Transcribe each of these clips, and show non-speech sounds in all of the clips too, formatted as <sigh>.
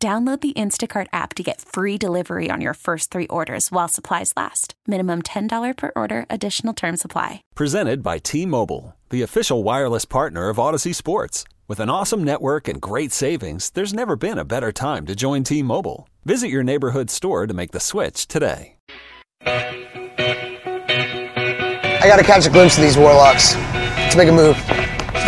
Download the Instacart app to get free delivery on your first three orders while supplies last. Minimum $10 per order, additional term supply. Presented by T Mobile, the official wireless partner of Audacy Sports. With an awesome network and great savings, there's never been a better time to join T Mobile. Visit your neighborhood store to make the switch today. I gotta catch a glimpse of these warlocks. Let's make a move.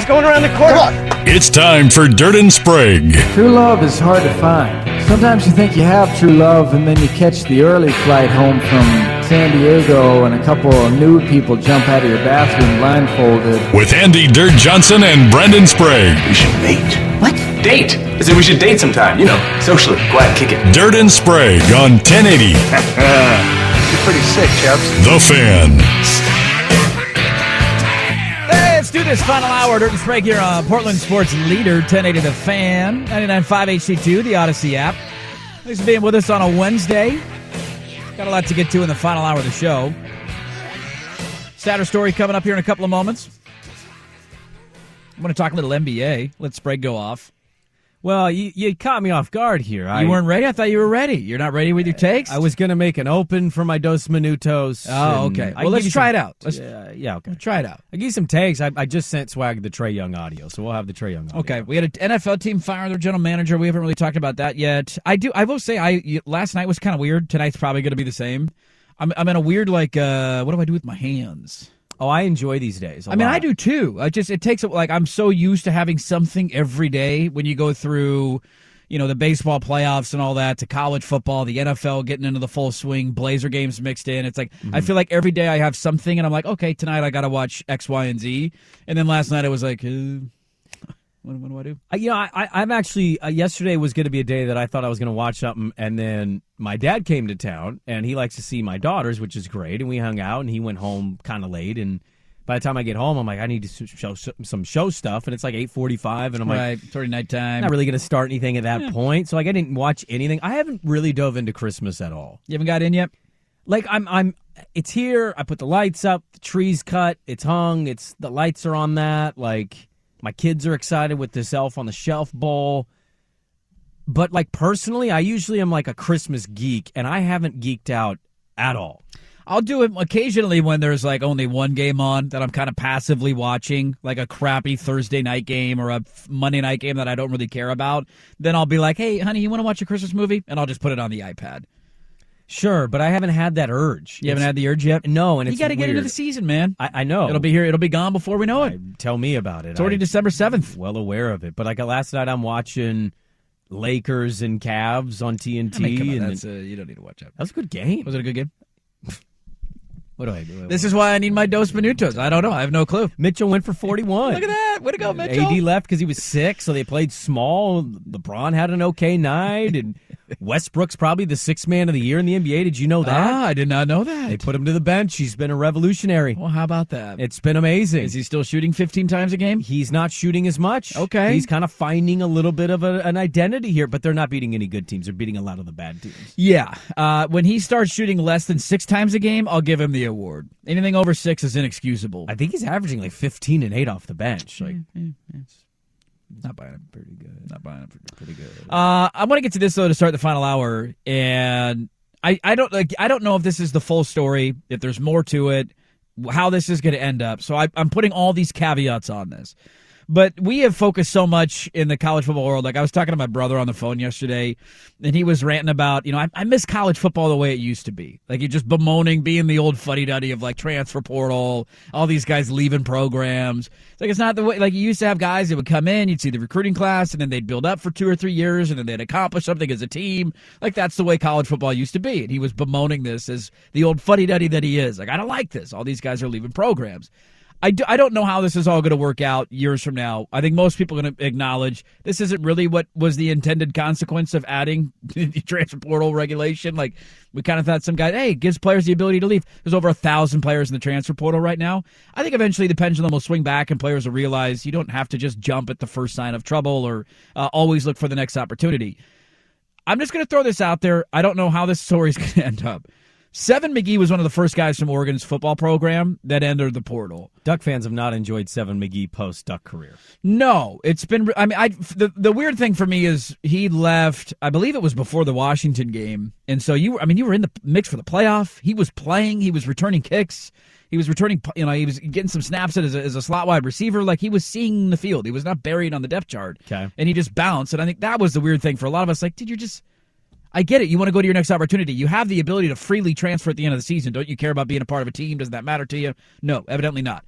She's going around the corner. Come on! It's time for Dirt and Sprague. True love is hard to find. Sometimes you think you have true love, and then you catch the early flight home from San Diego, and a couple of nude people jump out of your bathroom blindfolded. With Andy Dirt Johnson and Brendan Sprague. We should date. What? Date. I said we should date sometime. You know, socially. Go out and kick it. Dirt and Sprague on 1080. <laughs> You're pretty sick, Chubbs. The Fan. Let's do this final hour. Dirt and Sprague here on Portland Sports Leader, 1080 The Fan, 99.5 HD2, the Audacy app. Thanks for being with us on a Wednesday. Got a lot to get to in the final hour of the show. Sadder story coming up here in a couple of moments. I'm going to talk a little NBA. Let Sprague go off. Well, you, you caught me off guard here. I, You weren't ready? I thought you were ready. You're not ready with your takes? I was going to make an open for my Dos Minutos. Oh, okay. Well, let's try some- it out. Let's yeah, yeah, okay. try it out. I give you some takes. I, I just sent Swag the Trae Young audio, so we'll have the Trae Young audio. Okay, we had an NFL team fire their general manager. We haven't really talked about that yet. I do. I will say, I last night was kind of weird. Tonight's probably going to be the same. I'm, I'm in a weird like, uh, what do I do with my hands? Oh, I enjoy these days. I I mean, I do too. I just it takes like I'm so used to having something every day when you go through, you know, the baseball playoffs and all that to college football, the NFL getting into the full swing, Blazer games mixed in. It's like I feel like every day I have something, and I'm like, okay, tonight I got to watch X, Y, and Z. And then last night I was like, uh, what, what do I do? I, you know, I, I- I'm actually uh, yesterday was going to be a day that I thought I was going to watch something, and then my dad came to town, and he likes to see my daughters, which is great, and we hung out, and he went home kind of late, and by the time I get home, I'm like, I need to show some show stuff, and it's like 8:45, and I'm like, right, it's already nighttime. I'm not really going to start anything at that point, so like I didn't watch anything. I haven't really dove into Christmas at all. You haven't got in yet. Like I'm, I'm. It's here. I put the lights up. The tree's cut. It's hung. It's the lights are on that. Like my kids are excited with this Elf on the Shelf bowl. But like personally, I usually am like a Christmas geek, and I haven't geeked out at all. I'll do it occasionally when there's like only one game on that I'm kind of passively watching, like a crappy Thursday night game or a Monday night game that I don't really care about. Then I'll be like, "Hey, honey, you want to watch a Christmas movie?" And I'll just put it on the iPad. Sure, but I haven't had that urge. You haven't had the urge yet. no, and you got to get into the season, man. I, I know It'll be here. It'll be gone before we know it. I- tell me about it. It's already I- December seventh. well aware of it. But like last night, I'm watching Lakers and Cavs on TNT, I mean, come on, and that's, uh, you don't need to watch that. that was a good game. Was it a good game? <laughs> What do I do? This is why I need my Dos Minutos. I don't know. I have no clue. Mitchell went for 41. Look at that. Way to go, Mitchell. AD left because he was sick, so they played small. LeBron had an okay night, and <laughs> Westbrook's probably the sixth man of the year in the NBA. Did you know that? Ah, I did not know that. They put him to the bench. He's been a revolutionary. well, how about that? It's been amazing. Is he still shooting 15 times a game? He's not shooting as much. Okay. He's kind of finding a little bit of a, an identity here, but they're not beating any good teams. They're beating a lot of the bad teams. Yeah. Uh, when he starts shooting less than six times a game, I'll give him the award. Anything over six is inexcusable. I think he's averaging like 15 and 8 off the bench. Like, Not buying him pretty good. Not buying him pretty good. Uh, I want to get to this though to start the final hour, and I, I don't like I don't know if this is the full story, if there's more to it, how this is going to end up. So I, I'm putting all these caveats on this. But we have focused so much in the college football world. Like I was talking to my brother on the phone yesterday, and he was ranting about, you know, I, I miss college football the way it used to be. Like you're just bemoaning being the old fuddy duddy of like transfer portal, all these guys leaving programs. It's like it's not the way. Like you used to have guys that would come in, you'd see the recruiting class, and then they'd build up for two or three years, and then they'd accomplish something as a team. Like that's the way college football used to be. And he was bemoaning this as the old fuddy duddy that he is. Like I don't like this. All these guys are leaving programs. I, do, I don't know how this is all going to work out years from now. I think most people are going to acknowledge this isn't really what was the intended consequence of adding <laughs> the transfer portal regulation. Like we kind of thought some guy, hey, gives players the ability to leave. There's over a thousand players in the transfer portal right now. I think eventually the pendulum will swing back and players will realize you don't have to just jump at the first sign of trouble or uh, always look for the next opportunity. I'm just going to throw this out there. I don't know how this <laughs> story is going to end up. Seven McGee was one of the first guys from Oregon's football program that entered the portal. Duck fans have not enjoyed Seven McGee post Duck career. No, it's been. I mean, I the the weird thing for me is he left. I believe it was before the Washington game, and so you. I mean, you were in the mix for the playoff. He was playing. He was returning kicks. He was returning. You know, he was getting some snaps as a, as a slot wide receiver. Like he was seeing the field. He was not buried on the depth chart. Okay, and he just bounced. And I think that was the weird thing for a lot of us. Like, did you just I get it. You want to go to your next opportunity. You have the ability to freely transfer at the end of the season. Don't you care about being a part of a team? Doesn't that matter to you? No, evidently not.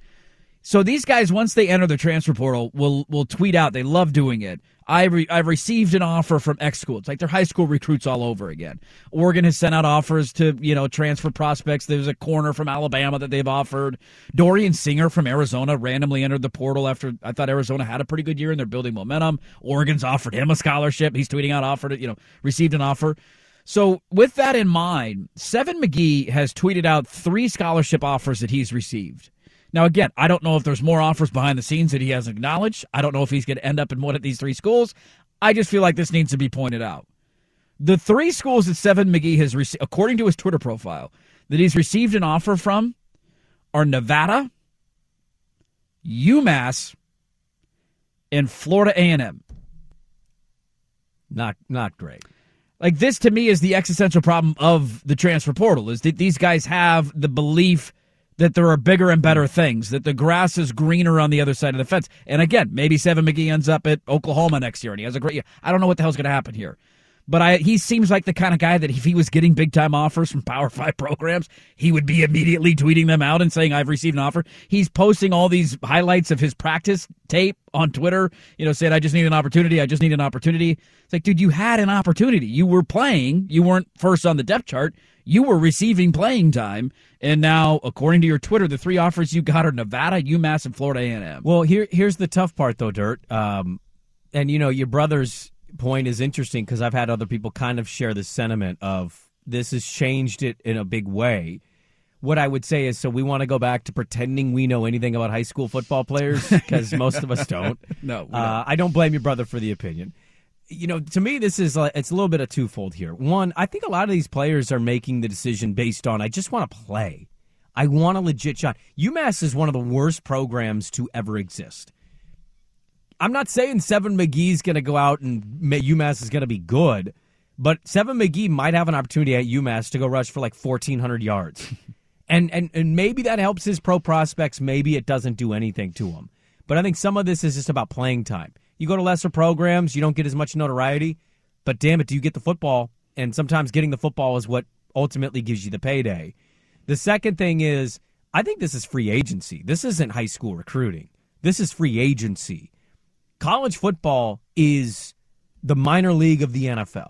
So these guys, once they enter the transfer portal, will will tweet out. They love doing it. I re- I've received an offer from X school. It's like their high school recruits all over again. Oregon has sent out offers to you know transfer prospects. There's a corner from Alabama that they've offered. Dorian Singer from Arizona randomly entered the portal after I thought Arizona had a pretty good year and they're building momentum. Oregon's offered him a scholarship. He's tweeting out offered it. you know received an offer. So with that in mind, Seven McGee has tweeted out three scholarship offers that he's received. Now, again, I don't know if there's more offers behind the scenes that he hasn't acknowledged. I don't know if he's going to end up in one of these three schools. I just feel like this needs to be pointed out. The three schools that Seven McGee has received, according to his Twitter profile, that he's received an offer from are Nevada, UMass, and Florida A&M. Not not great. Like this to me is the existential problem of the transfer portal is that these guys have the belief that there are bigger and better things, that the grass is greener on the other side of the fence. And again, maybe Seven McGee ends up at Oklahoma next year and he has a great year. I don't know what the hell's going to happen here. But I, he seems like the kind of guy that if he was getting big time offers from Power Five programs, he would be immediately tweeting them out and saying, I've received an offer. He's posting all these highlights of his practice tape on Twitter, you know, saying, I just need an opportunity. I just need an opportunity. It's like, dude, you had an opportunity. You were playing. You weren't first on the depth chart. You were receiving playing time. And now, according to your Twitter, the three offers you got are Nevada, UMass, and Florida A&M. Well, here here's the tough part, though, Dirt. Um, and you know, your brother's point is interesting because I've had other people kind of share the sentiment of this has changed it in a big way. What I would say is, so we want to go back to pretending we know anything about high school football players <laughs> because most of us don't. <laughs> no, uh, I don't blame your brother for the opinion you know, to me, this is like, it's a little bit of twofold here. One, I think a lot of these players are making the decision based on I just want to play. I want a legit shot. UMass is one of the worst programs to ever exist. I'm not saying Seven McGee's going to go out and UMass is going to be good, but Seven McGee might have an opportunity at UMass to go rush for like 1,400 yards. <laughs> and, and, and maybe that helps his pro prospects. Maybe it doesn't do anything to him. But I think some of this is just about playing time. You go to lesser programs, you don't get as much notoriety, but damn it, do you get the football? And sometimes getting the football is what ultimately gives you the payday. The second thing is, I think this is free agency. This isn't high school recruiting. This is free agency. College football is the minor league of the NFL.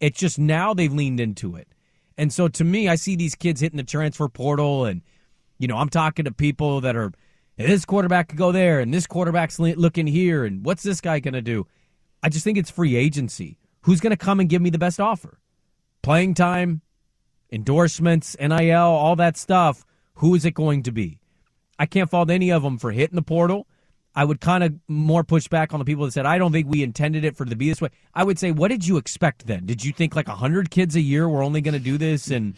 It's just now they've leaned into it. And so to me, I see these kids hitting the transfer portal, and, you know, I'm talking to people that are this quarterback could go there, and this quarterback's looking here, and what's this guy going to do? I just think it's free agency. Who's going to come and give me the best offer? Playing time, endorsements, NIL, all that stuff. Who is it going to be? I can't fault any of them for hitting the portal. I would kind of more push back on the people that said, I don't think we intended it for it to be this way. I would say, what did you expect then? Did you think like 100 kids a year were only going to do this? And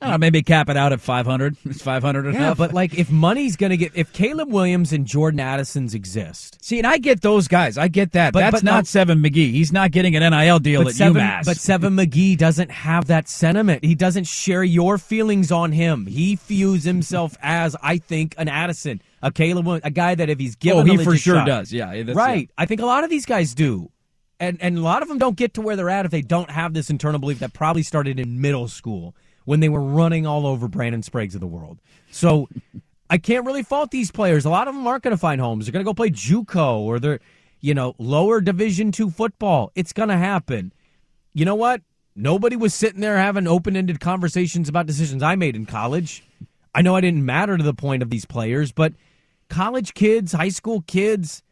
Know, maybe cap it out at 500. <laughs> It's 500 enough? Yeah, but like if money's going to get, if Caleb Williams and Jordan Addison's exist. See, and I get those guys. I get that. But, That's but not no, Seven McGee. He's not getting an NIL deal at Seven, UMass. But Seven McGee doesn't have that sentiment. He doesn't share your feelings on him. He views himself as, I think, an Addison, a Caleb Williams, a guy that if he's given oh, he for sure shot, does. Yeah. right. I think a lot of these guys do. And, and a lot of them don't get to where they're at if they don't have this internal belief that probably started in middle school when they were running all over Brandon Spragues of the world. So I can't really fault these players. A lot of them aren't going to find homes. They're going to go play JUCO or they're, you know, lower Division two football. It's going to happen. You know what? Nobody was sitting there having open ended conversations about decisions I made in college. I know I didn't matter to the point of these players, but college kids, high school kids.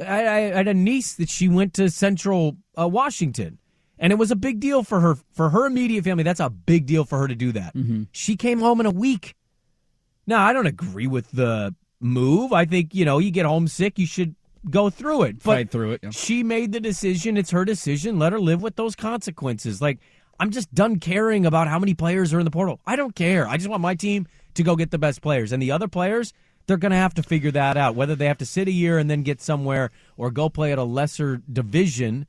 I, I had a niece that she went to Central uh, Washington, and it was a big deal for her for her immediate family. That's a big deal for her to do that. Mm-hmm. She came home in a week. Now I don't agree with the move. I think you know you get homesick, you should go through it. But Fight through it. yeah. she made the decision. It's her decision. Let her live with those consequences. Like, I'm just done caring about how many players are in the portal. I don't care. I just want my team to go get the best players. And the other players, they're going to have to figure that out. Whether they have to sit a year and then get somewhere or go play at a lesser division,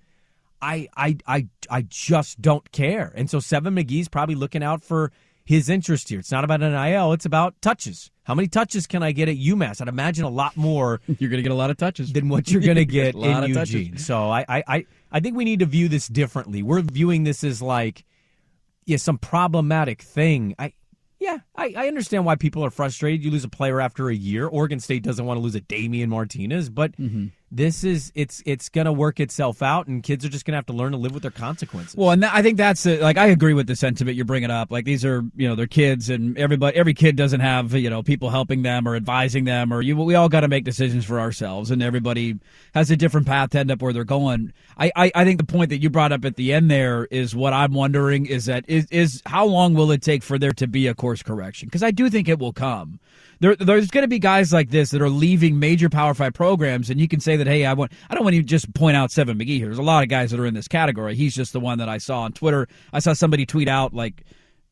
I, I, I, I just don't care. And so Seven McGee's probably looking out for his interest here. It's not about NIL, it's about touches. How many touches can I get at UMass? I'd imagine a lot more <laughs> You're going to get a lot of touches. than what you're going <laughs> to get A lot in of touches. Eugene. So I, I, I, I think we need to view this differently. We're viewing this as like, yeah, some problematic thing. I, yeah, I, I understand why people are frustrated. You lose a player after a year. Oregon State doesn't want to lose a Damien Martinez, but Mm-hmm. This is it's it's going to work itself out, and kids are just going to have to learn to live with their consequences. Well, and I think that's the, like I agree with the sentiment you're bringing up. Like these are you know they're kids, and everybody every kid doesn't have you know people helping them or advising them, or you we all got to make decisions for ourselves, and everybody has a different path to end up where they're going. I, I I think the point that you brought up at the end there is what I'm wondering is that is is how long will it take for there to be a course correction? Because I do think it will come. There, there's going to be guys like this that are leaving major Power Five programs, and you can say that, hey, I want. I don't want to just point out Seven McGee here. There's a lot of guys that are in this category. He's just the one that I saw on Twitter. I saw somebody tweet out like,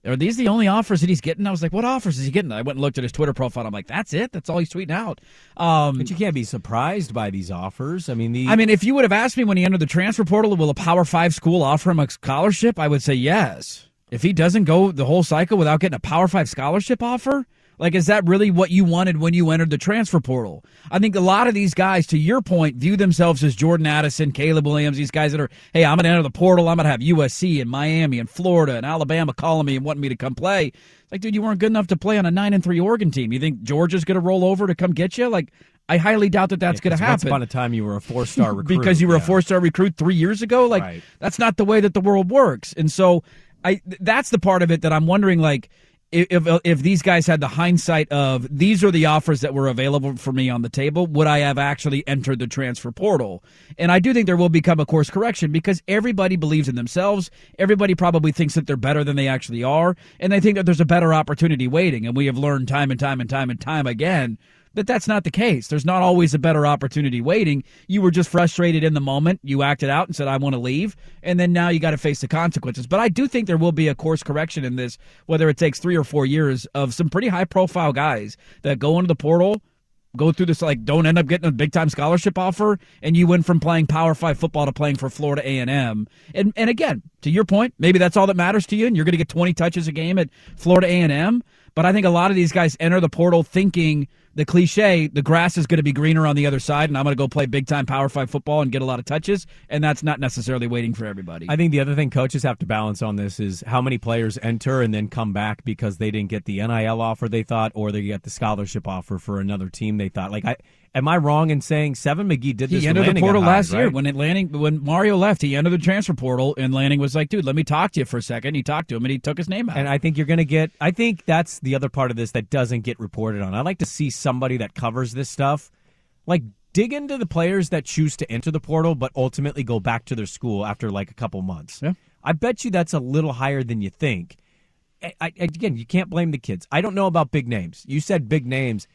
"Are these the only offers that he's getting?" I was like, "What offers is he getting?" I went and looked at his Twitter profile. I'm like, "That's it. That's all he's tweeting out." Um, but you can't be surprised by these offers. I mean, the I mean, if you would have asked me when he entered the transfer portal, will a Power Five school offer him a scholarship? I would say yes. If he doesn't go the whole cycle without getting a Power Five scholarship offer, like, is that really what you wanted when you entered the transfer portal? I think a lot of these guys, to your point, view themselves as Jordan Addison, Caleb Williams, these guys that are, hey, I'm going to enter the portal. I'm going to have USC and Miami and Florida and Alabama calling me and wanting me to come play. It's like, dude, you weren't good enough to play on a nine and three Oregon team. You think Georgia's going to roll over to come get you? Like, I highly doubt that that's going to Once happen upon a time, you were a four star recruit <laughs> because you were a four star recruit three years ago. Like Right. that's not the way that the world works. And so I that's the part of it that I'm wondering like if, if these guys had the hindsight of these are the offers that were available for me on the table, would I have actually entered the transfer portal? And I do think there will become a course correction because everybody believes in themselves. Everybody probably thinks that they're better than they actually are, and they think that there's a better opportunity waiting. And we have learned time and time and time and time again that that's not the case. There's not always a better opportunity waiting. You were just frustrated in the moment. You acted out and said, I want to leave. And then now you got to face the consequences. But I do think there will be a course correction in this, whether it takes three or four years of some pretty high profile guys that go into the portal. Go through this like don't end up getting a big time scholarship offer, and you went from playing Power Five football to playing for Florida A and. And again, to your point, maybe that's all that matters to you, and you're going to get 20 touches a game at Florida A and M. But I think a lot of these guys enter the portal thinking the cliche, the grass is going to be greener on the other side, and I'm going to go play big time Power Five football and get a lot of touches, and that's not necessarily waiting for everybody. I think the other thing coaches have to balance on this is how many players enter and then come back because they didn't get the NIL offer they thought, or they get the scholarship offer for another team they thought. Like, I am I wrong in saying Seven McGee did this? He entered the portal last year right? when it Lanning when Mario left. He entered the transfer portal, and Lanning was like, "Dude, let me talk to you for a second. He talked to him, and he took his name out. And I think you're going to get. I think that's the other part of this that doesn't get reported on. I like to see somebody that covers this stuff, like dig into the players that choose to enter the portal, but ultimately go back to their school after like a couple months. Yeah. I bet you that's a little higher than you think. I, I, again, you can't blame the kids. I don't know about big names. You said big names.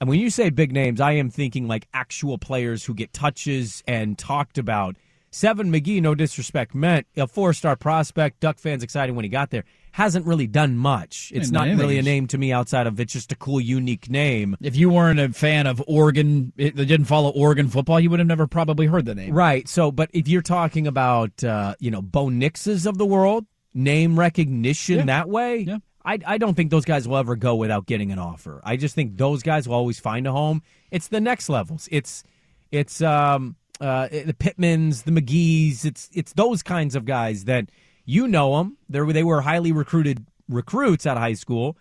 And when you say big names, I am thinking like actual players who get touches and talked about. Seven McGee, no disrespect meant, a four star prospect. Duck fans excited when he got there. Hasn't really done much. It's not no, really a name to me outside of it's just a cool, unique name. if you weren't a fan of Oregon, that didn't follow Oregon football, you would have never probably heard the name. Right. So, but if you're talking about, uh, you know, Bo Nixes of the world, name recognition Yeah. that way, Yeah. I, I don't think those guys will ever go without getting an offer. I just think those guys will always find a home. It's the next levels. It's it's um uh the Pittmans, the McGee's. It's it's those kinds of guys that you know them. They they were highly recruited recruits out of high school,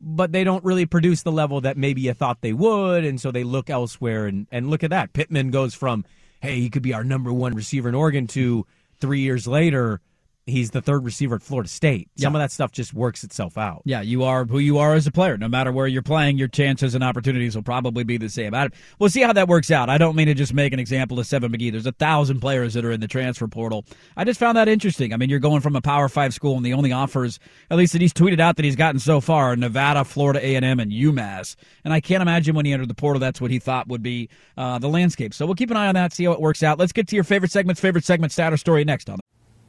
but they don't really produce the level that maybe you thought they would, and so they look elsewhere. And and look at that, Pittman goes from hey he could be our number one receiver in Oregon to three years later he's the third receiver at Florida State. Some Yeah. of that stuff just works itself out. Yeah, you are who you are as a player. No matter where you're playing, your chances and opportunities will probably be the same. I, we'll see how that works out. I don't mean to just make an example of Seven McGee. There's a thousand players that are in the transfer portal. I just found that interesting. I mean, you're going from a Power Five school, and the only offers, at least that he's tweeted out that he's gotten so far, are Nevada, Florida A&M, and UMass. And I can't imagine when he entered the portal, that's what he thought would be uh, the landscape. So we'll keep an eye on that, see how it works out. Let's get to your favorite segments, favorite segment, stat or story next on.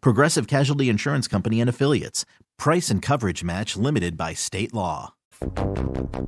Progressive Casualty Insurance Company and Affiliates. Price and coverage match limited by state law.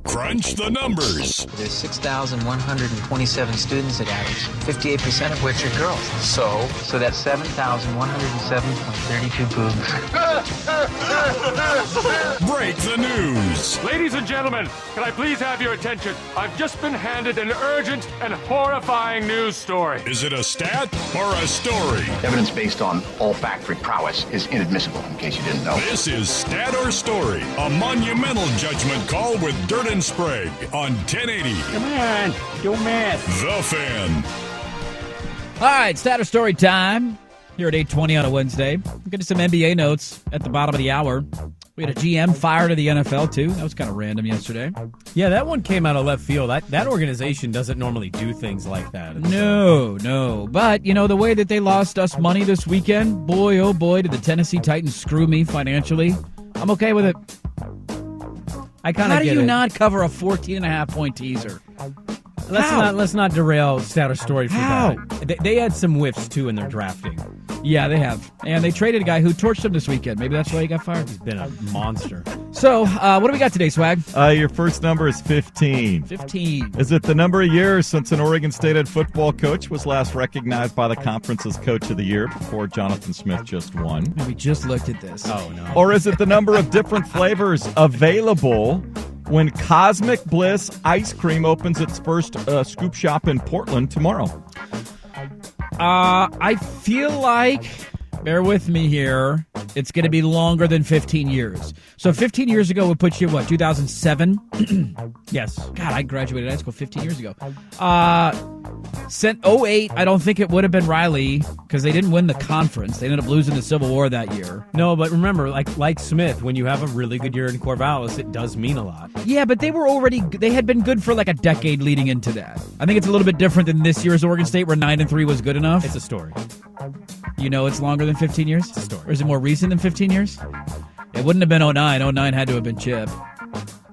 Crunch the numbers. There's 6,127 students at Adams, 58% of which are girls. So? So that's 7,107.32 boobs. <laughs> Break the news. Ladies and gentlemen, can I please have your attention? I've just been handed an urgent and horrifying news story. Is it a stat or a story? Evidence based on olfactory prowess is inadmissible, in case you didn't know. This is Stat or Story, a monumental judgment call with Dirt and Sprague on 1080. Come on, do math. The Fan. All right, stat or story time here at 820 on a Wednesday. We'll get to some NBA notes at the bottom of the hour. We had a GM fired to the NFL, too. That was kind of random yesterday. Yeah, that one came out of left field. That that organization doesn't normally do things like that. Uh, no, no. But, you know, the way that they lost us money this weekend, boy, oh boy, did the Tennessee Titans screw me financially. I'm okay with it. I kind of. How do you it. not cover a 14 and a half point teaser? Let's How? not let's not derail status story for How? that. They, they had some whiffs too in their drafting. Yeah, they have. And they traded a guy who torched them this weekend. Maybe that's why he got fired. He's been a monster. So, uh, what do we got today, Swag? Uh, your first number is 15. 15. Is it the number of years since an Oregon State head football coach was last recognized by the conference as Coach of the Year before Jonathan Smith just won? We just looked at this. Oh no. Or is it the number of different flavors available when Cosmic Bliss ice cream opens its first uh, scoop shop in Portland tomorrow? Uh, I feel like, bear with me here, it's going to be longer than 15 years. So 15 years ago would put you, what, 2007? <clears throat> yes. God, I graduated high school 15 years ago. Uh, sent 08, I don't think it would have been Riley because they didn't win the conference. They ended up losing the Civil War that year. No, but remember, like like Smith, when you have a really good year in Corvallis, it does mean a lot. Yeah, but they were already they had been good for like a decade leading into that. I think it's a little bit different than this year's Oregon State where 9 and 3 was good enough. It's a story. You know it's longer than 15 years? It's a story. Or is it more recent than 15 years? It wouldn't have been 09. 09 had to have been Chip.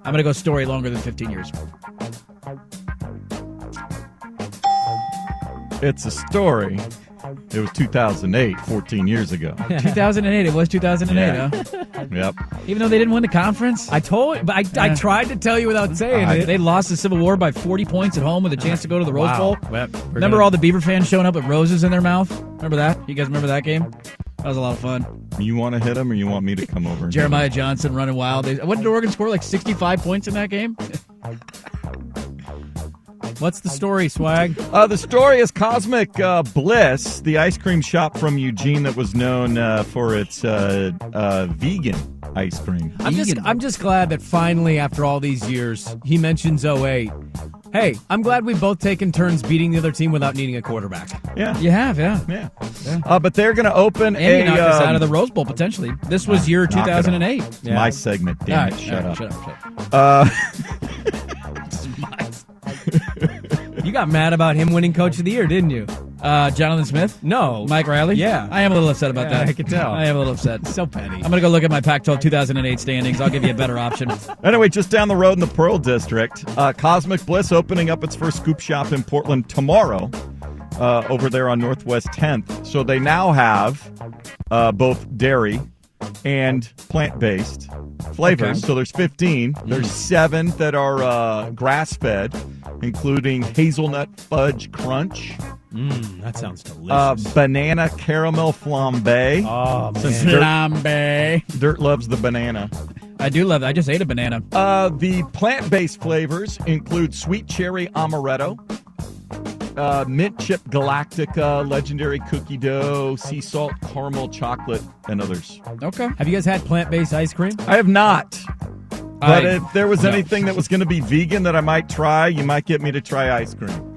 I'm going to go story longer than 15 years. It's a story. It was 2008, 14 years ago. <laughs> 2008. It was 2008, Yeah. huh? <laughs> Yep. Even though they didn't win the conference? I told, but I, I tried to tell you without saying Uh, it. they lost the Civil War by 40 points at home with a chance to go to the Rose Wow. Bowl. We're Remember gonna- all the Beaver fans showing up with roses in their mouth? Remember that? You guys remember that game? That was a lot of fun. You want to hit him or you want me to come over? Jeremiah Johnson running wild. They- What did Oregon score? Like 65 points in that game? <laughs> What's the story, Swag? Uh, the story is Cosmic uh, Bliss, the ice cream shop from Eugene that was known uh, for its uh, uh, vegan ice cream. I'm just I'm just glad that finally, after all these years, he mentions 08. Hey, I'm glad we've both taken turns beating the other team without needing a quarterback. Yeah, You have, yeah. yeah. Uh, but they're going to open And a. knocked us um, out of the Rose Bowl potentially. This was year it off. 2008. It's My segment, damn All it! right, Shut, all up. shut up. Shut up. Uh, <laughs> got mad about him winning Coach of the Year, didn't you? Uh, Jonathan Smith, No, Mike Riley. Yeah. I am a little upset about Yeah, that. I can tell. I am a little upset. so petty. I'm gonna go look at my Pac-12 2008 standings. I'll give you a better option. <laughs> Anyway, just down the road in the Pearl District, uh, Cosmic Bliss opening up its first scoop shop in Portland tomorrow. Uh, over there on Northwest 10th. So they now have uh, both dairy and plant-based flavors. Okay. So there's 15. There's seven that are uh, grass-fed, including hazelnut fudge crunch, Mm, that sounds delicious. uh, banana caramel flambe. oh Since man. Dirt, Flambe. Dirt loves the banana. I do love that. I just ate a banana. Uh, the plant based flavors include sweet cherry amaretto, uh, mint chip galactica, legendary cookie dough, sea salt caramel chocolate, and others. Okay. Have you guys had plant-based ice cream? I have not. But I- if there was no. anything that was going to be vegan that I might try, you might get me to try ice cream.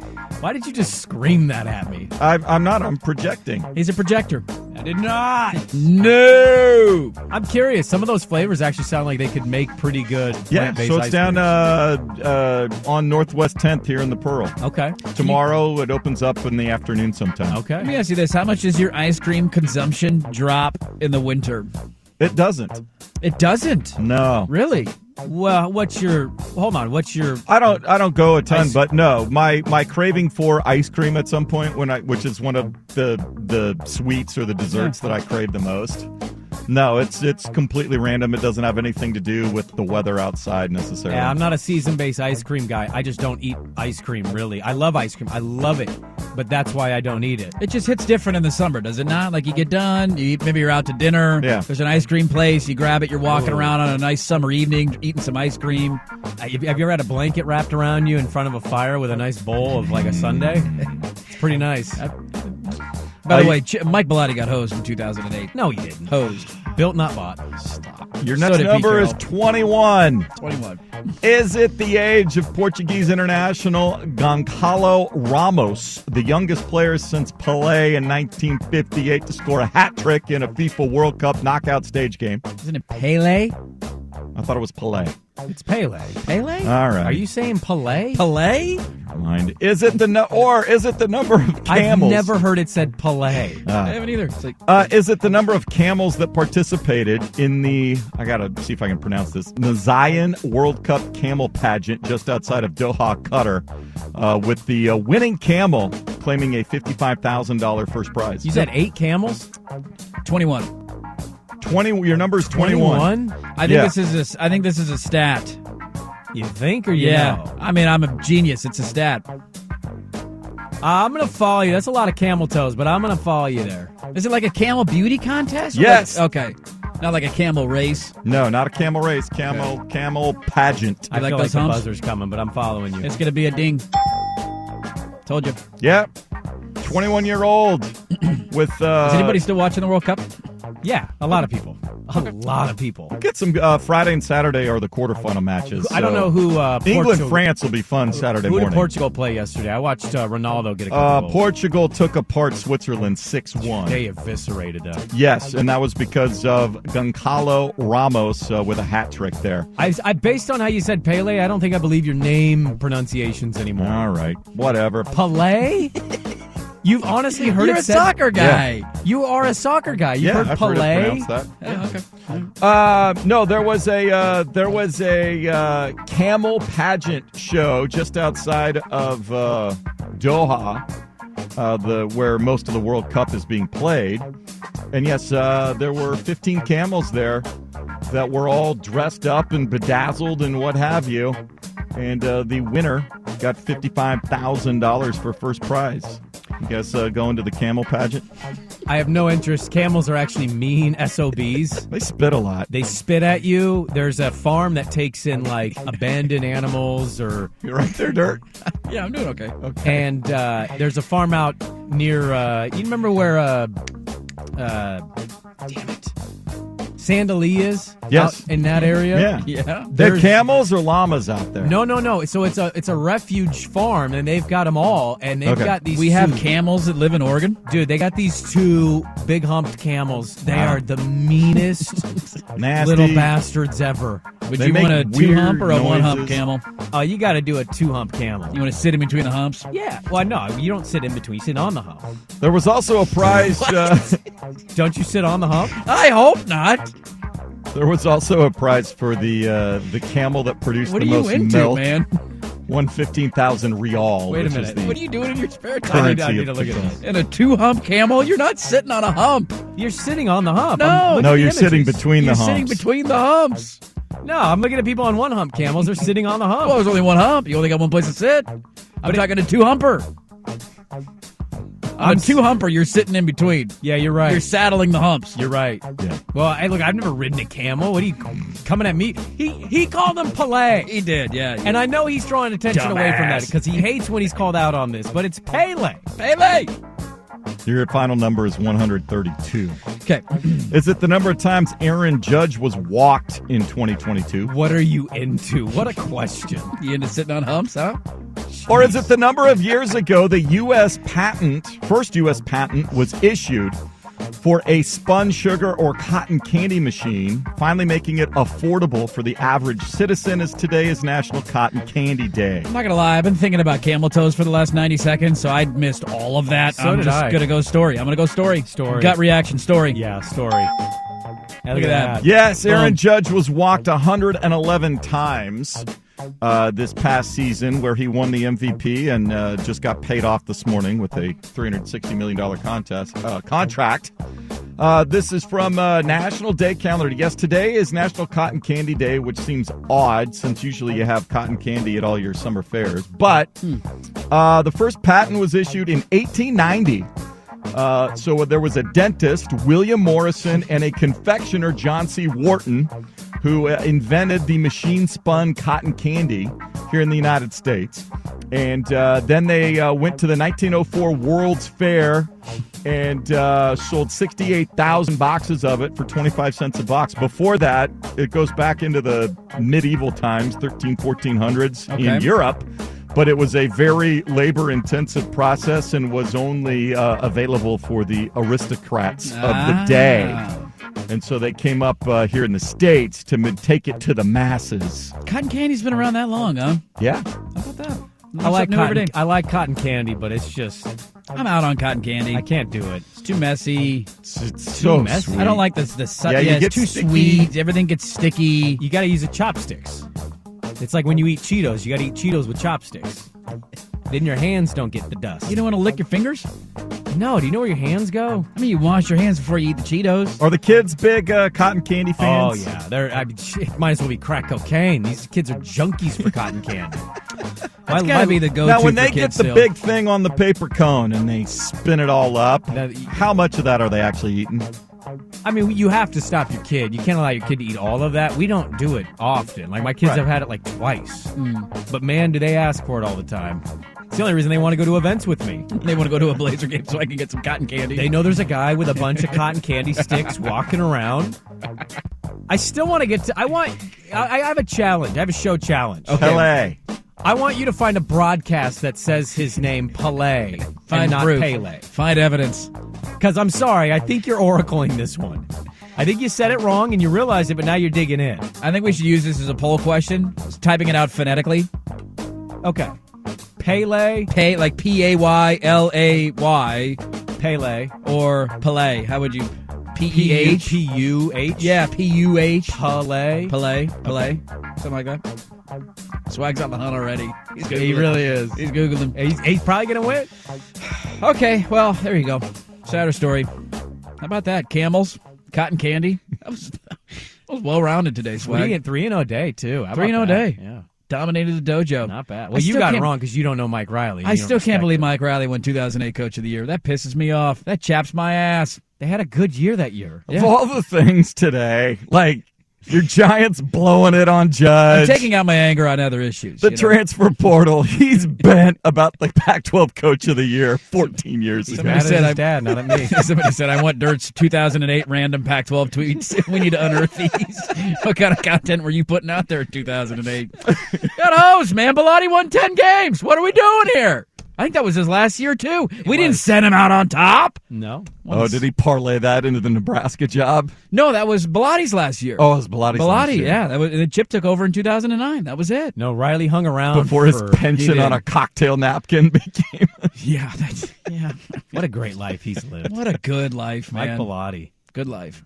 Why did you just scream that at me? I'm, I'm not. I'm projecting. He's a projector. I did not. No. I'm curious. Some of those flavors actually sound like they could make pretty good Yeah. So it's ice down uh, uh, on Northwest 10th here in the Pearl. Okay. Tomorrow it opens up in the afternoon sometime. Okay. Let me ask you this: How much does your ice cream consumption drop in the winter? It doesn't. It doesn't. No. Really? Well, what's your? Hold on. What's your? I don't I don't go a ton, Ice- but no, my my craving for ice cream at some point when I which is one of the the sweets or the desserts that I crave the most. No, it's it's completely random. It doesn't have anything to do with the weather outside necessarily. Yeah, I'm not a season-based ice cream guy. I just don't eat ice cream. Really, I love ice cream. I love it, but that's why I don't eat it. It just hits different in the summer, does it not? Like you get done, you eat, maybe you're out to dinner. Yeah. There's an ice cream place. You grab it. You're walking Ooh. around on a nice summer evening, eating some ice cream. Uh, Have you have you ever had a blanket wrapped around you in front of a fire with a nice bowl of like a sundae? <laughs> It's pretty nice. By the I- way, Ch- Mike Bellotti got hosed in 2008. No, he didn't. Hosed. Built, not bought. Your next Pete number is 21. 21. Is it the age of Portuguese international Goncalo Ramos, the youngest player since Pelé in 1958 to score a hat trick in a FIFA World Cup knockout stage game? Isn't it Pele? I thought it was Pelé. It's Pele. Pele? All right. Are you saying Pele? Pele? Mind. Is it the nu- or is it the number of I've never heard it said Pele. I Uh, haven't either. It's like uh, is it the number of camels that participated in the? I gotta see if I can pronounce this. Nazayan World Cup Camel Pageant just outside of Doha, Qatar, uh, with the uh, winning camel claiming a fifty-five thousand dollar first prize. You said eight camels? 21. Twenty. Your number is twenty-one. 21? I think Yeah. this is a, s- I think this is a stat. You think or you Yeah. know? I mean, I'm a genius. It's a stat. I'm going to follow you. That's a lot of camel toes, but I'm going to follow you there. Is it like a camel beauty contest? Or Yes. like- okay. Not like a camel race. No, not a camel race. Camel camel pageant. I like feel those like the humps? buzzer's coming, but I'm following you. It's gonna be a ding. Told you. Yep. Twenty-one year old <clears throat> with. Uh, Is anybody still watching the World Cup? Yeah, a lot of people. A lot of people. Get some uh, Friday and Saturday are the quarterfinal matches. I don't so- know who uh, England Portugal, France will be fun Saturday Who did morning. Portugal play yesterday? I watched uh, Ronaldo get a couple uh, goals. Portugal took apart Switzerland six one. They eviscerated them. Yes, and that was because of Goncalo Ramos uh, with a hat trick there. I, I, based on how you said Pele, I don't think I believe your name pronunciations anymore. All right, whatever. Pele? <laughs> You've honestly heard You're it a said- soccer guy. You are a soccer guy. You've yeah, heard I've heard it Pele? pronounced that. Yeah, okay. Uh, no, there was a uh, there was a uh, camel pageant show just outside of uh, Doha, uh, the where most of the World Cup is being played. And yes, uh, there were 15 camels there that were all dressed up and bedazzled and what have you. And uh, the winner got $55,000 for first prize. You guys uh, going to the camel pageant? I have no interest. Camels are actually mean SOBs. They spit a lot. They spit at you. There's a farm that takes in like abandoned animals or. <laughs> You're right there, Dirt. <laughs> yeah, I'm doing okay. Okay. And uh, there's a farm out near. Uh, you remember where? Uh, uh, damn it. Sandalee is Yes. out in that area. Yeah. <laughs> Yeah. They're There's- camels or llamas out there? No, no, no. So it's a it's a refuge farm, and they've got them all, and they've Okay. got these. We have camels that live in Oregon. dude. They got these two big humped camels. They Wow. are the meanest <laughs> little bastards ever. Would They you want a two hump or a weird one hump camel? Oh, you got to do a two hump camel. You want to sit in between the humps? Yeah. Well, no, you don't sit in between. You sit on the hump. There was also a prize. <laughs> uh, Don't you sit on the hump? I hope not. There was also a prize for the uh, the camel that produced What the are you most into, milk. man? Won fifteen thousand real. Wait a minute. What are you doing in your spare time? I need, I need to look at the- this. In a two hump camel? You're not sitting on a hump. You're sitting on the hump. No. No, you're the sitting images. between You're the humps. sitting between the humps. No, I'm looking at people on one hump camels. They're sitting on the hump. Well, there's only one hump. You only got one place to sit. I'm talking to two humper. On I'm a two humper, you're sitting in between. yeah, you're right. You're saddling the humps. You're right. Yeah. Well, hey, look, I've never ridden a camel. What are you coming at me? He he called them Pele. He did, yeah. And I know he's drawing attention away from that because he hates when he's called out on this, but it's Pele. Pele. Your final number is 132. Okay. Is it the number of times Aaron Judge was walked in 2022? What are you into? What a question. You into sitting on humps, huh? Or is it the number of years ago the U.S. patent, first U.S. patent, was issued for a spun sugar or cotton candy machine, finally making it affordable for the average citizen as today is National Cotton Candy Day? I'm not gonna lie, I've been thinking about camel toes for the last 90 seconds, so I missed all of that. So I'm did just gonna go story. I'm gonna go story. Story. Gut reaction story. Yeah, story. Hey, Look at that. Yes, Aaron Judge was walked 111 times uh, this past season, where he won the MVP and uh, just got paid off this morning with a 360 million dollar contest uh, contract. Uh, this is from uh, National Day Calendar. Yes, today is National Cotton Candy Day, which seems odd since usually you have cotton candy at all your summer fairs. But uh, the first patent was issued in 1890. Uh, so there was a dentist, William Morrison, and a confectioner, John C. Wharton, who uh, invented the machine spun cotton candy here in the United States. And uh, then they uh, went to the 1904 World's Fair and uh, sold 68,000 boxes of it for 25 cents a box. Before that, it goes back into the medieval times, 13, 1400s in Europe but it was a very labor intensive process and was only uh, available for the aristocrats of the day. And so they came up uh, here in the States to m- take it to the masses. Cotton candy's been around that long, huh? Yeah. How about that? I like Something new every cotton. day. I like cotton candy, but it's just I'm out on cotton candy. I can't do it. It's too messy. It's, it's so messy. sweet. I don't like this. The su- Yeah, yeah, you get it's too sticky. sweet. Everything gets sticky. You got to use a chopsticks. It's like when you eat Cheetos. You got to eat Cheetos with chopsticks. Then your hands don't get the dust. You don't want to lick your fingers? no, do you know where your hands go? I mean, you wash your hands before you eat the Cheetos. Are the kids big uh, cotton candy fans? Oh yeah, they're. I mean, shit, might as well be crack cocaine. These kids are junkies for cotton candy. <laughs> That's got to be the go-to Now, when for they get the still. big thing on the paper cone and they spin it all up, Now, how much of that are they actually eating? I mean, you have to stop your kid. You can't allow your kid to eat all of that. We don't do it often. Like my kids Right. have had it like twice. But man, do they ask for it all the time. It's the only reason they want to go to events with me. They want to go to a Blazer game so I can get some cotton candy. They know there's a guy with a bunch of cotton candy <laughs> sticks walking around. I still want to get to. I want. I, I have a challenge. I have a show challenge. Pele. I want you to find a broadcast that says his name Pele Find and not proof. Pele. Find evidence. Because I'm sorry, I think you're oracling this one. I think you said it wrong and you realized it, but now you're digging in. I think we should use this as a poll question. Just typing it out phonetically. Okay. Pele, Pay like P A Y L A Y Pele, or Pele. How would you? P E H. P U H. Yeah, P U H. Pele. Pele. Pele. Something like that. Swag's on the hunt already. He's He really is. He's googling. He's, he's probably gonna win. Okay, well there you go. Sadder story. How about that? Camels, cotton candy. <laughs> That was, that was well rounded today. Swag. Three and three and a day too. How Three and about a that? day. Yeah. Dominated the dojo. Not bad. I Well, you got it wrong because you don't know Mike Riley. I still can't believe him. Mike Riley won 2008 Coach of the Year. That pisses me off. That chaps my ass. They had a good year that year. Of all the things today, like your Giants blowing it on Judge. I'm taking out my anger on other issues. the you know? transfer portal. He's bent about the Pac-12 Coach of the Year 14 years ago. Somebody said, I, dad, not at me. <laughs> somebody said, I want Dirt's 2008 random Pac 12 tweets. <laughs> we need to unearth these. <laughs> what kind of content were you putting out there in 2008? Got hosed, man. Bellotti won 10 games. What are we doing here? I think that was his last year, too. we didn't send him out on top. No. Oh, did he parlay that into the Nebraska job? No, that was Bellotti's last year. Oh, it was Bellotti's last Bellotti, year. yeah. That was, and then Chip took over in 2009. That was it. No, Riley hung around Before his pension on a cocktail napkin <laughs> became. <laughs> Yeah, that's, yeah. What a great life he's lived. What a good life, Mike man. Bellotti. Good life.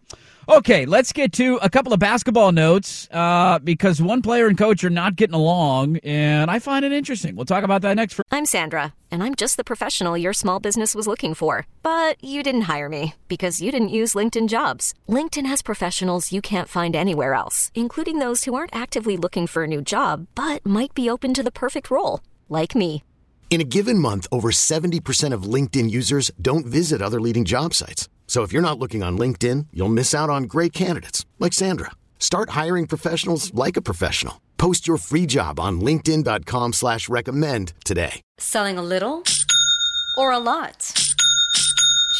Okay, let's get to a couple of basketball notes uh, because one player and coach are not getting along, and I find it interesting. We'll talk about that next. For- I'm Sandra, and I'm just the professional your small business was looking for. But you didn't hire me because you didn't use LinkedIn jobs. LinkedIn has professionals you can't find anywhere else, including those who aren't actively looking for a new job but might be open to the perfect role, like me. In a given month, over 70% of LinkedIn users don't visit other leading job sites. So if you're not looking on LinkedIn, you'll miss out on great candidates like Sandra. Start hiring professionals like a professional. Post your free job on linkedin.com slash recommend today. Selling a little or a lot?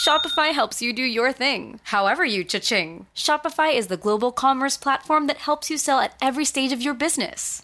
Shopify helps you do your thing, however you cha-ching. Shopify is the global commerce platform that helps you sell at every stage of your business.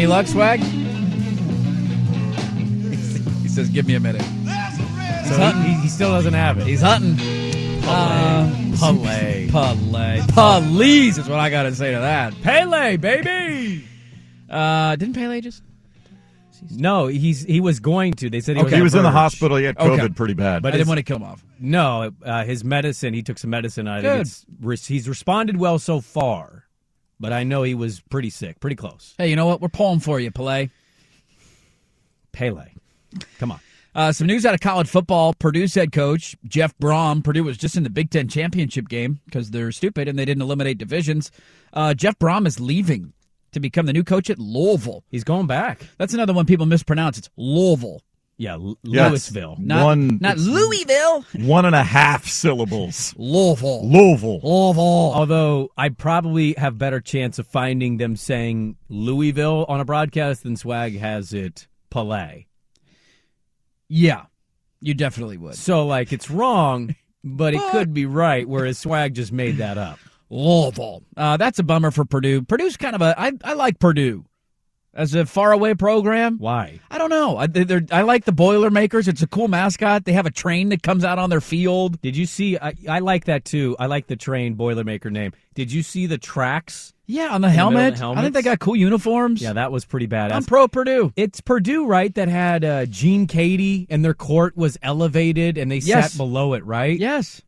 Any luck, swag? he says, "Give me a minute." So he, he still doesn't have it. He's hunting. Uh, Pele. Pele. Please is what I got to say to that. Pele, baby. Uh, didn't Pele just? No, he's he was going to. They said he Okay. was, He was in the hospital. He had COVID pretty bad. But I didn't want to kill him off. No, uh, his medicine. He took some medicine. I Good. think it's, he's responded well so far, but I know he was pretty sick, pretty close. Hey, you know what? We're pulling for you, Pele. Pele, come on. Uh, some news out of college football. Purdue's head coach Jeff Brohm. Purdue was just in the Big Ten championship game because they're stupid and they didn't eliminate divisions. Uh, Jeff Brohm is leaving to become the new coach at Louisville. He's going back. That's another one people mispronounce. It's Louisville. Yeah, L- Yes. Louisville. Not, One- not Louisville. One and a half syllables. Louisville. Louisville. Louisville. Although I probably have better chance of finding them saying Louisville on a broadcast than Swag has it Palais. Yeah, you definitely would. So like it's wrong, but it could be right. Whereas Swag just made that up. Louisville. Uh, that's a bummer for Purdue. Purdue's kind of a. I, I like Purdue. As a faraway program. Why? I don't know. I, they're, I like the Boilermakers. It's a cool mascot. They have a train that comes out on their field. Did you see? I, I like that too. I like the train Boilermaker name. Did you see the tracks? Yeah, on the helmet. the I think they got cool uniforms. Yeah, that was pretty badass. I'm pro Purdue. It's Purdue, right? That had uh, Gene Keady, and their court was elevated, and they Yes. sat below it, right? Yes.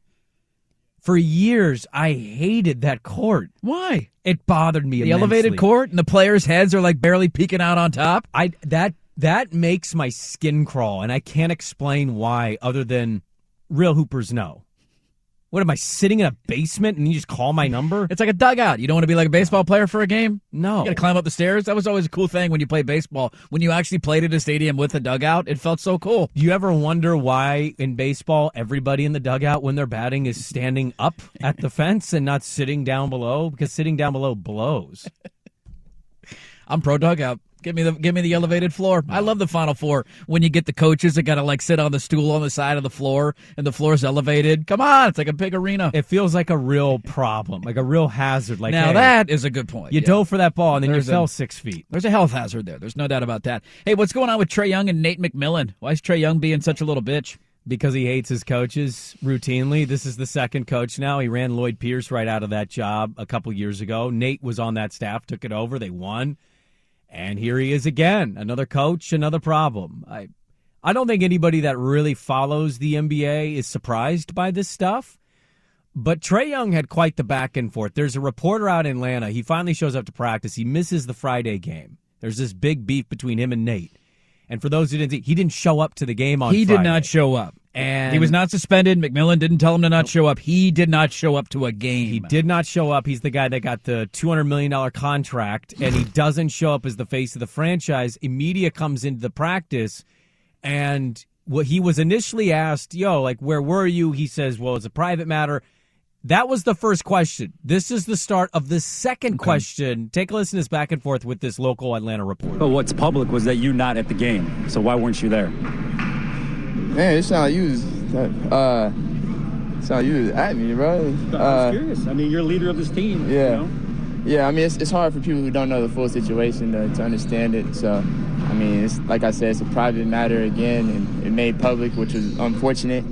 For years, I hated that court. Why? It bothered me. The elevated court and the players' heads are like barely peeking out on top. I that that makes my skin crawl, and I can't explain why, other than real hoopers know. What am I sitting in a basement and you just call my number? It's like a dugout. You don't want to be like a baseball player for a game? No. You got to climb up the stairs. That was always a cool thing when you played baseball. When you actually played at a stadium with a dugout, it felt so cool. Do you ever wonder why in baseball everybody in the dugout when they're batting is standing up at the fence and not sitting down below? Because sitting down below blows. <laughs> I'm pro dugout. Give me the give me the elevated floor. I love the Final Four when you get the coaches that got to like sit on the stool on the side of the floor and the floor's elevated. Come on, it's like a big arena. It feels like a real problem, like a real hazard. Like now hey, that is a good point. you yeah. dove for that ball and then There's you fell a- six feet. There's a health hazard there. There's no doubt about that. Hey, what's going on with Trae Young and Nate McMillan? Why is Trae Young being such a little bitch? because he hates his coaches routinely. This is the second coach now. He ran Lloyd Pierce right out of that job a couple years ago. Nate was on that staff, took it over, they won. And here he is again. Another coach, another problem. I I don't think anybody that really follows the NBA is surprised by this stuff. But Trae Young had quite the back and forth. There's a reporter out in Atlanta. He finally shows up to practice. He misses the Friday game. There's this big beef between him and Nate. And for those who didn't see, he didn't show up to the game on he Friday. did not show up. And he was not suspended. McMillan didn't tell him to not show up. He did not show up to a game. He did not show up. He's the guy that got the $200 million contract, and he <sighs> doesn't show up as the face of the franchise. Media comes into the practice, and what he was initially asked, yo, like, where were you? He says, well, it's a private matter. That was the first question. This is the start of the second question. Take a listen to this back and forth with this local Atlanta reporter. But what's public was that you not at the game. So why weren't you there? Man, it sound like you was, uh, sound you was at me, bro. I Uh, was curious. I mean, you're a leader of this team. you yeah. know? Yeah, I mean, it's, it's hard for people who don't know the full situation to, to understand it. So, I mean, it's like I said, it's a private matter again, and it made public, which was unfortunate.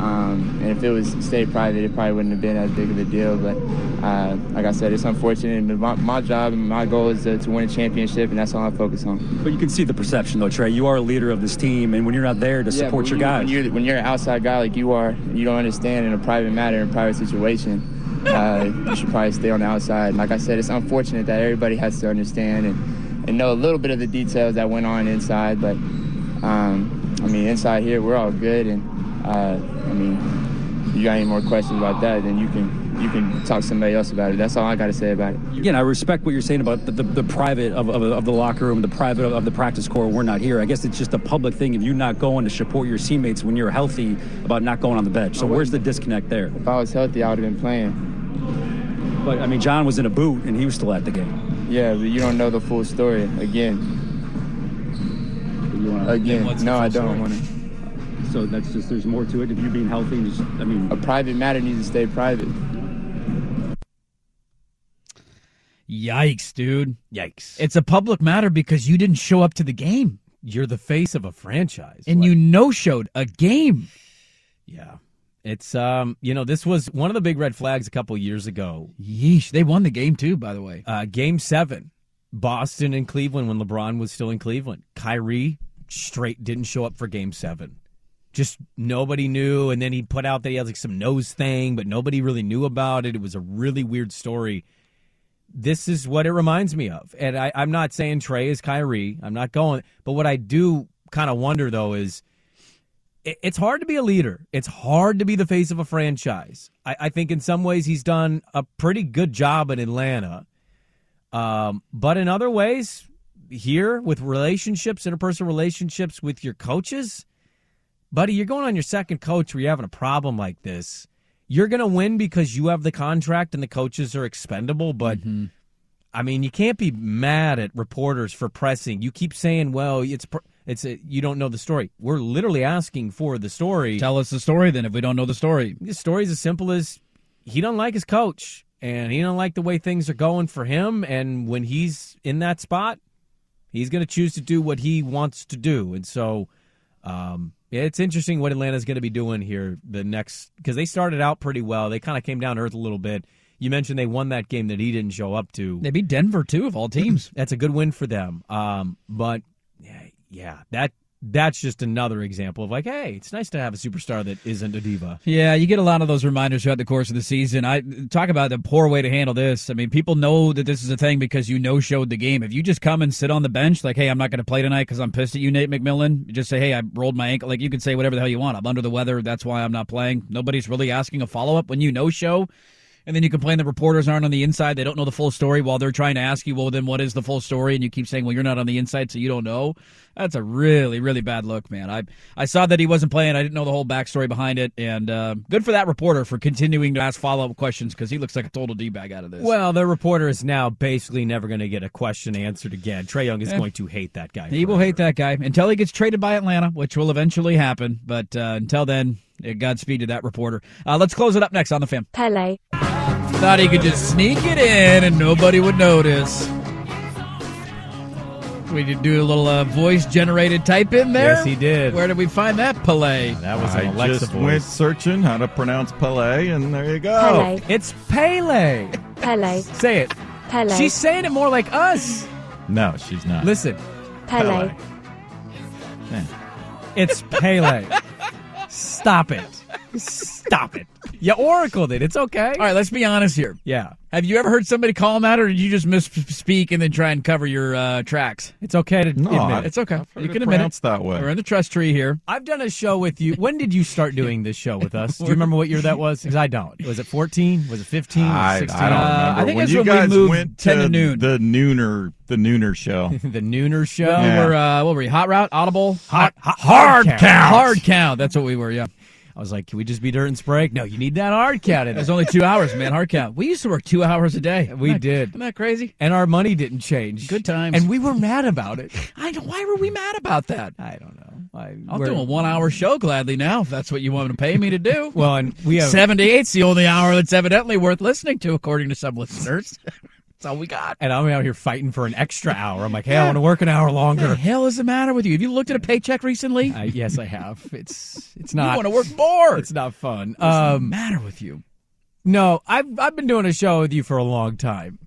Um, and if it was stayed private, it probably wouldn't have been as big of a deal. But uh, like I said, it's unfortunate. But my, my job and my goal is to, to win a championship, and that's all I focus on. But you can see the perception, though, Trae. You are a leader of this team, and when you're not there to Yeah, support your you- guys, When you're, when you're an outside guy like you are, you don't understand in a private matter, in a private situation, uh, <laughs> you should probably stay on the outside. Like I said, it's unfortunate that everybody has to understand and, and know a little bit of the details that went on inside. But um, I mean, inside here, we're all good. And uh, I mean, if you got any more questions about that, then you can you can talk to somebody else about it. That's all I got to say about it. again, I respect what you're saying about the, the, the private of, of, of the locker room, the private of, of the practice core. We're not here. I guess it's just a public thing of you not going to support your teammates when you're healthy about not going on the bench. So where's the disconnect there? If I was healthy, I would have been playing. But I mean, John was in a boot and he was still at the game. Yeah, but you don't know the full story. Again, You wanna- again, no, I don't want to. So that's just there's more to it. If you being healthy, and just I mean, A private matter needs to stay private. Yikes, dude. Yikes. It's a public matter because you didn't show up to the game. You're the face of a franchise. And you no showed a game. Yeah. It's um, you know, this was one of the big red flags a couple years ago. Yeesh. They won the game too, by the way. Uh, game seven, Boston and Cleveland when LeBron was still in Cleveland. Kyrie straight didn't show up for game seven. Just nobody knew, and then he put out that he had like some nose thing, but nobody really knew about it. It was a really weird story. This is what it reminds me of. And I, I'm not saying Trae is Kyrie. I'm not going, but what I do kind of wonder though is it- it's hard to be a leader. It's hard to be the face of a franchise. I, I think in some ways he's done a pretty good job in Atlanta. Um, but in other ways, here with relationships, interpersonal relationships with your coaches, buddy, you're going on your second coach where you're having a problem like this. You're going to win because you have the contract and the coaches are expendable, but I mean, you can't be mad at reporters for pressing. You keep saying, "Well, it's pr- it's a, you don't know the story." We're literally asking for the story. Tell us the story then if we don't know the story. The story's as simple as he don't like his coach and he don't like the way things are going for him and when he's in that spot, He's going to choose to do what he wants to do, and so um, it's interesting what Atlanta's going to be doing here the next because they started out pretty well. They kind of came down to earth a little bit. You mentioned they won that game that he didn't show up to. They beat Denver too, of all teams. <clears throat> That's a good win for them. Um, but yeah, yeah, that that's just another example of like, hey, it's nice to have a superstar that isn't a diva. Yeah, you get a lot of those reminders throughout the course of the season. I talk about the poor way to handle this. I mean, people know that this is a thing because you know showed the game. If you just come and sit on the bench, like, hey, I'm not going to play tonight because I'm pissed at you, Nate McMillan. You just say, hey, I rolled my ankle. Like you can say whatever the hell you want. I'm under the weather. That's why I'm not playing. Nobody's really asking a follow up when you know show and then you complain the reporters aren't on the inside. They don't know the full story while they're trying to ask you, well, then what is the full story? And you keep saying, well, you're not on the inside, so you don't know. That's a really, really bad look, man. I I saw that he wasn't playing. I didn't know the whole backstory behind it. And uh, good for that reporter for continuing to ask follow up questions because he looks like a total D bag out of this. Well, the reporter is now basically never going to get a question answered again. Trae Young is Eh. going to hate that guy. He will hate that guy until he gets traded by Atlanta, which will eventually happen. But uh, until then, uh, Godspeed to that reporter. Uh, let's close it up next on the film. Pele. Thought he could just sneak it in and nobody would notice. We did do a little uh, voice generated type in there. Yes, he did. Where did we find that, Pelé? That was I an Alexa just voice. went searching how to pronounce Pelé, and there you go. Pele. It's Pele. Pele. Say it. Pele. She's saying it more like us. No, she's not. Listen, Pele. Man. it's Pele. <laughs> Stop it. Stop it. You oracled it. It's okay. All right, let's be honest here. Yeah. Have you ever heard somebody call him out, or did you just misspeak and then try and cover your uh, tracks? It's okay to No, admit I- it. It's okay. I've heard You it can admit it. that way. We're in the trust tree here. I've done a show with you. When did you start doing this show with us? Do you remember what year that was? Because I don't. Was it 14? Was it 15? Was I, 16? I don't Uh. I think when it's you when we guys moved went 10 to to noon. the nooner, the nooner show. <laughs> the Nooner show. Yeah. We were, uh, what were we? Hot Route? Audible? Hot, hot, Hard count. Hard count. That's what we were, yeah. I was like, can we just be dirt and spray? No, you need that hard count It was only two hours, man. Hard count. We used to work two hours a day. We Isn't that- did. Isn't that crazy? And our money didn't change. Good times. And we were mad about it. I why were we mad about that? I don't know. I, I'll do a one hour show gladly now if that's what you want to pay me to do. <laughs> Well, and we have 78's the only hour that's evidently worth listening to, according to some listeners. <laughs> that's all we got. and I'm out here fighting for an extra hour. I'm like, hey, I want to work an hour longer. What the hell is the matter with you? Have you looked at a paycheck recently? I, yes, I have. It's it's you not. want to work more. It's not fun. What's the Um, matter with you? no, I've I've been doing a show with you for a long time.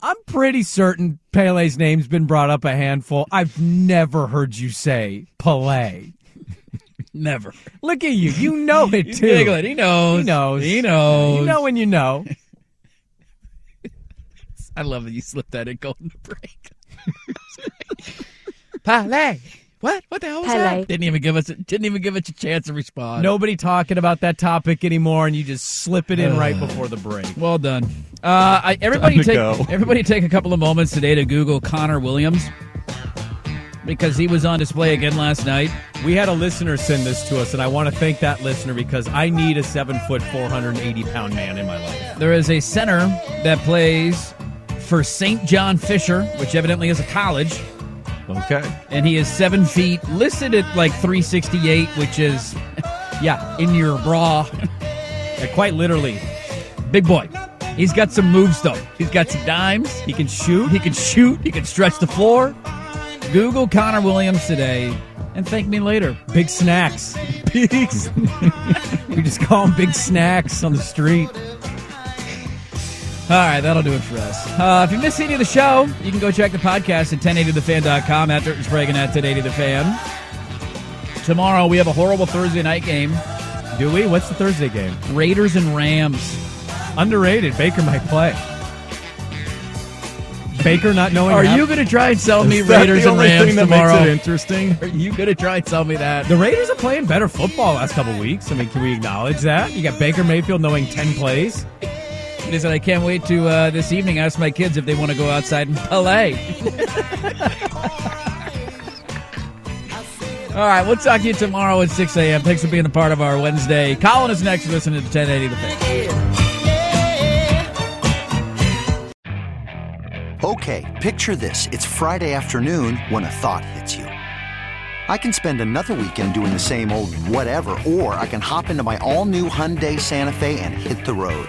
I'm pretty certain Pele's name's been brought up a handful. I've never heard you say Pele. <laughs> Never. Look at you. You know it He's too. giggling. He knows. He knows. He knows. You know when you know. I love that you slipped that in going to break. <laughs> Pele. What? What the hell was Pele. that? Didn't even give us. A, didn't even give us a chance to respond. Nobody talking about that topic anymore, and you just slip it in right before the break. Well done. Uh, I, everybody Time take go. <laughs> everybody take a couple of moments today to Google Connor Williams because he was on display again last night. We had a listener send this to us, and I want to thank that listener because I need a seven foot, 480 pound man in my life. There is a center that plays for St. John Fisher, which evidently is a college, Okay. and he is seven feet, listed at like 368, which is, <laughs> yeah, in your bra. <laughs> Quite literally, Big boy. He's got some moves though. He's got some dimes. he can shoot. He can shoot. He can stretch the floor. Google Connor Williams today and thank me later. Big snacks. <laughs> Big. we just call them big snacks on the street. All right, that'll do it for us. Uh, if you missed any of the show, you can go check the podcast at 1080thefan.com at Dirt and Sprague and at 1080thefan. Tomorrow we have a horrible Thursday night game. Do we? What's the Thursday game? Raiders and Rams. Underrated. Baker might play. Baker not knowing. Are you going to try and sell me Is that Raiders the and only Rams thing that tomorrow? makes it interesting? Are you going to try and sell me that? The Raiders are playing better football last couple weeks. I mean, can we acknowledge that? You got Baker Mayfield knowing ten plays. Listen, I can't wait to uh, this evening ask my kids if they want to go outside and play. <laughs> All right, we'll talk to you tomorrow at 6 a.m. Thanks for being a part of our Wednesday. Colin is next. Listening to 1080 The Fan. Okay, picture this. It's Friday afternoon when a thought hits you. I can spend another weekend doing the same old whatever, or I can hop into my all new Hyundai Santa Fe and hit the road.